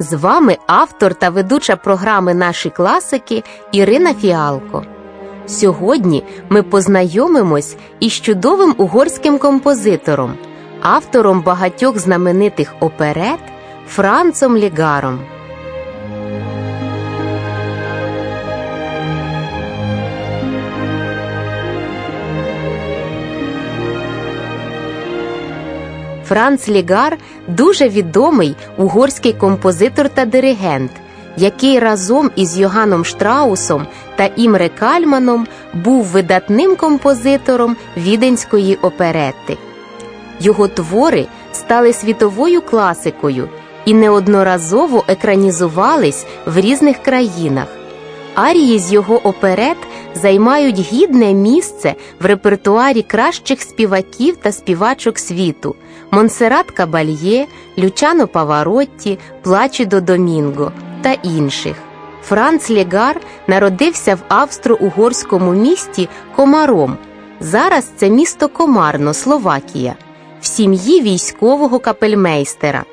З вами автор та ведуча програми Наші класики Ірина Фіалко. Сьогодні ми познайомимось із чудовим угорським композитором, автором багатьох знаменитих оперет Францом Лігаром. Франц Лігар дуже відомий угорський композитор та диригент, який разом із Йоганом Штраусом та Імре Кальманом був видатним композитором віденської оперети. Його твори стали світовою класикою і неодноразово екранізувались в різних країнах. Арії з його оперет займають гідне місце в репертуарі кращих співаків та співачок світу. Монсерат Кабальє, Лючано Паваротті, Плачідо Домінго та інших. Франц Легар народився в австро-угорському місті Комаром. Зараз це місто Комарно, Словакія, в сім'ї військового капельмейстера.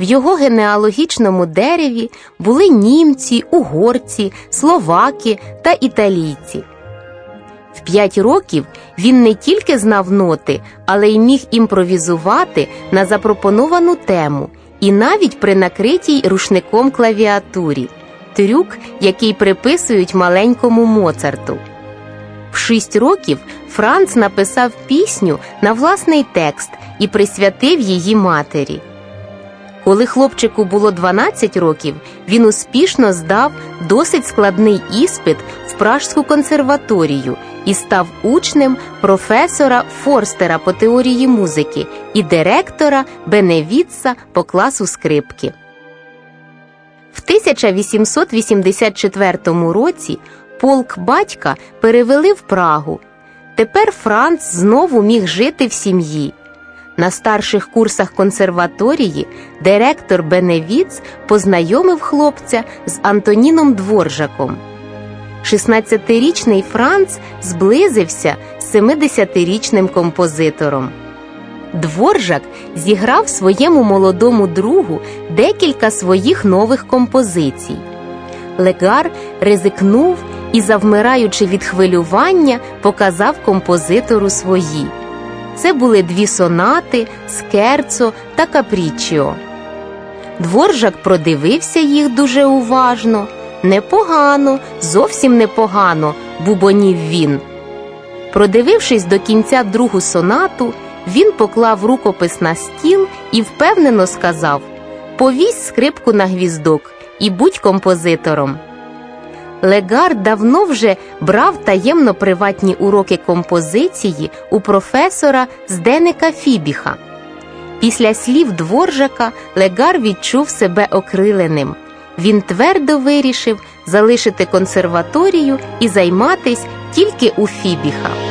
В його генеалогічному дереві були німці, угорці, словаки та італійці. В п'ять років він не тільки знав ноти, але й міг імпровізувати на запропоновану тему і навіть при накритій рушником клавіатурі трюк, який приписують маленькому Моцарту. В шість років Франц написав пісню на власний текст і присвятив її матері. Коли хлопчику було 12 років, він успішно здав досить складний іспит в Пражську консерваторію і став учнем професора Форстера по теорії музики і директора Беневітса по класу скрипки. В 1884 році полк батька перевели в Прагу. Тепер Франц знову міг жити в сім'ї. На старших курсах консерваторії директор Беневіц познайомив хлопця з Антоніном Дворжаком. 16-річний Франц зблизився з 70-річним композитором. Дворжак зіграв своєму молодому другу декілька своїх нових композицій. Легар ризикнув і, завмираючи від хвилювання, показав композитору свої. Це були дві сонати, скерцо та капрічіо. Дворжак продивився їх дуже уважно. Непогано, зовсім непогано, бубонів він. Продивившись до кінця другу сонату, він поклав рукопис на стіл і впевнено сказав Повісь скрипку на гвіздок і будь композитором. Легар давно вже брав таємно приватні уроки композиції у професора Зденика Фібіха. Після слів дворжака Легар відчув себе окриленим. Він твердо вирішив залишити консерваторію і займатись тільки у Фібіха.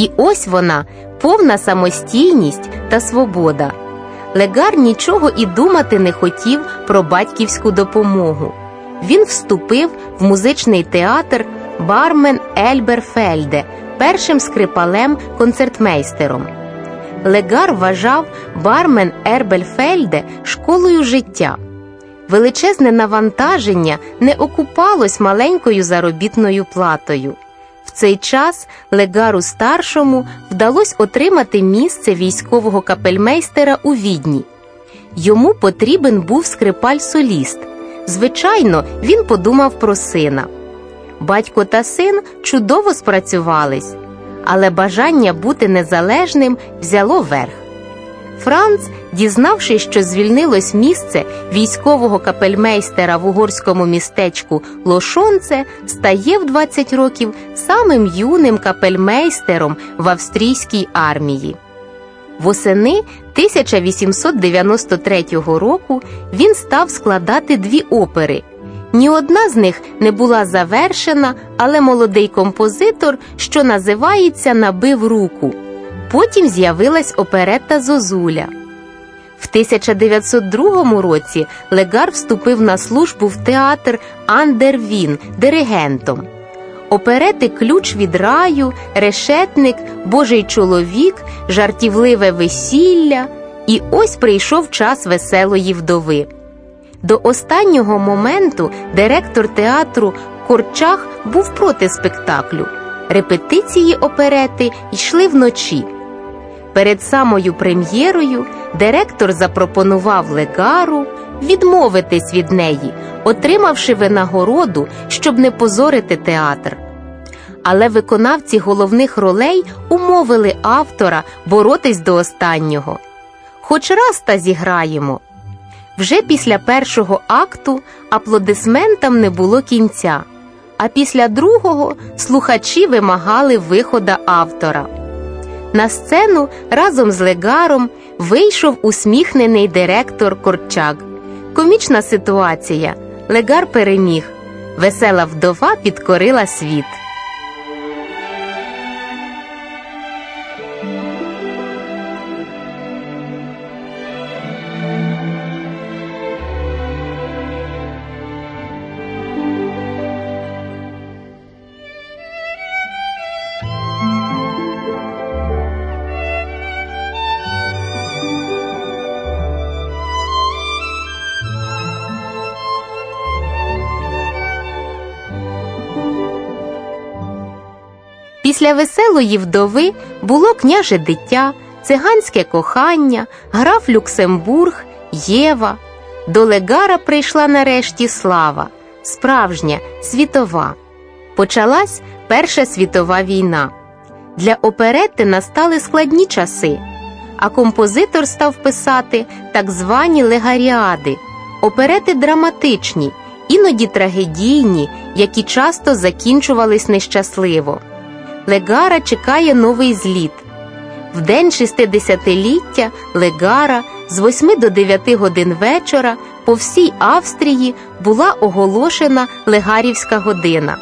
І ось вона повна самостійність та свобода. Легар нічого і думати не хотів про батьківську допомогу. Він вступив в музичний театр Бармен Ельберфельде, першим скрипалем концертмейстером. Легар вважав бармен Ербельфельде школою життя. Величезне навантаження не окупалось маленькою заробітною платою. Цей час Легару старшому вдалося отримати місце військового капельмейстера у відні. Йому потрібен був скрипаль-соліст. Звичайно, він подумав про сина. Батько та син чудово спрацювались, але бажання бути незалежним взяло верх. Франц, дізнавшись, що звільнилось місце військового капельмейстера в угорському містечку Лошонце, стає в 20 років самим юним капельмейстером в австрійській армії. Восени 1893 року він став складати дві опери. Ні одна з них не була завершена, але молодий композитор, що називається, набив руку. Потім з'явилась оперетта Зозуля. В 1902 році Легар вступив на службу в театр Андервін диригентом. Оперети Ключ від раю, Решетник, Божий чоловік, жартівливе весілля. І ось прийшов час веселої вдови. До останнього моменту директор театру Корчах був проти спектаклю. Репетиції оперети йшли вночі. Перед самою прем'єрою директор запропонував легару відмовитись від неї, отримавши винагороду, щоб не позорити театр. Але виконавці головних ролей умовили автора боротись до останнього. Хоч раз та зіграємо. Вже після першого акту аплодисментам не було кінця, а після другого слухачі вимагали вихода автора. На сцену разом з легаром вийшов усміхнений директор Корчак. Комічна ситуація. Легар переміг. Весела вдова підкорила світ. Після веселої вдови було княже дитя, циганське кохання, граф Люксембург, Єва. До Легара прийшла нарешті слава, справжня, світова. Почалась Перша світова війна. Для оперети настали складні часи, а композитор став писати так звані легаріади, оперети драматичні, іноді трагедійні, які часто закінчувались нещасливо. Легара чекає новий зліт. В день 60-ліття Легара з 8 до 9 годин вечора по всій Австрії була оголошена Легарівська година.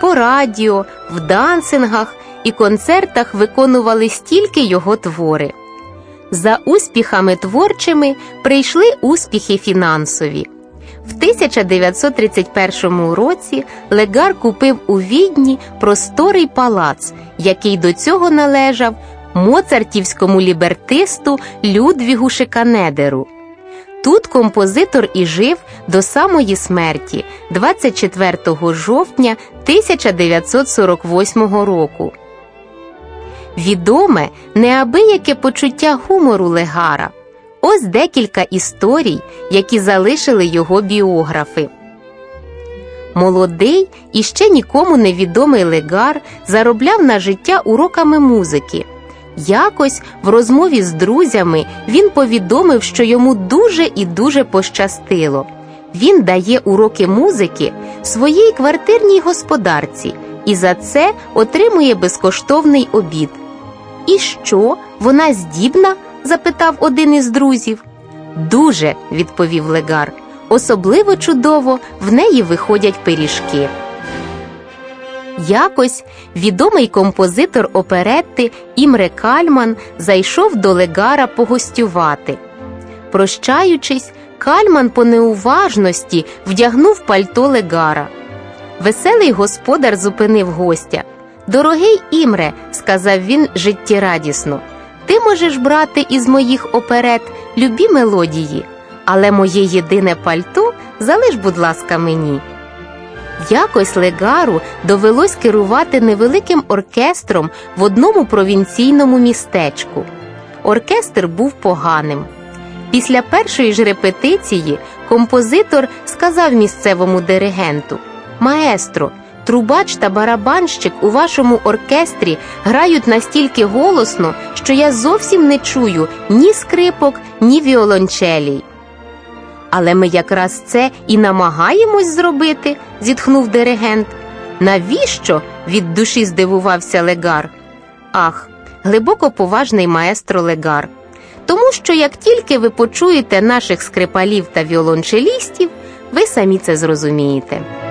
По радіо, в дансингах і концертах виконували стільки його твори. За успіхами творчими прийшли успіхи фінансові. В 1931 році Легар купив у відні просторий палац, який до цього належав моцартівському лібертисту Людвігу Шиканедеру. Тут композитор і жив до самої смерті 24 жовтня 1948 року. Відоме неабияке почуття гумору Легара. Ось декілька історій, які залишили його біографи. Молодий і ще нікому невідомий легар заробляв на життя уроками музики. Якось в розмові з друзями він повідомив, що йому дуже і дуже пощастило. Він дає уроки музики своїй квартирній господарці і за це отримує безкоштовний обід. І що вона здібна? Запитав один із друзів. Дуже, відповів легар. Особливо чудово в неї виходять пиріжки. Якось відомий композитор оперетти Імре Кальман зайшов до легара погостювати. Прощаючись, Кальман по неуважності вдягнув пальто легара. Веселий господар зупинив гостя. Дорогий Імре, сказав він життєрадісно, Ти можеш брати із моїх оперет любі мелодії, але моє єдине пальто залиш, будь ласка, мені. Якось легару довелось керувати невеликим оркестром в одному провінційному містечку. Оркестр був поганим. Після першої ж репетиції композитор сказав місцевому диригенту: Маестро, трубач та барабанщик у вашому оркестрі грають настільки голосно, що я зовсім не чую ні скрипок, ні віолончелій. Але ми якраз це і намагаємось зробити, зітхнув диригент. Навіщо? від душі здивувався легар. Ах, глибоко поважний маестро легар. Тому що як тільки ви почуєте наших скрипалів та віолончелістів, ви самі це зрозумієте.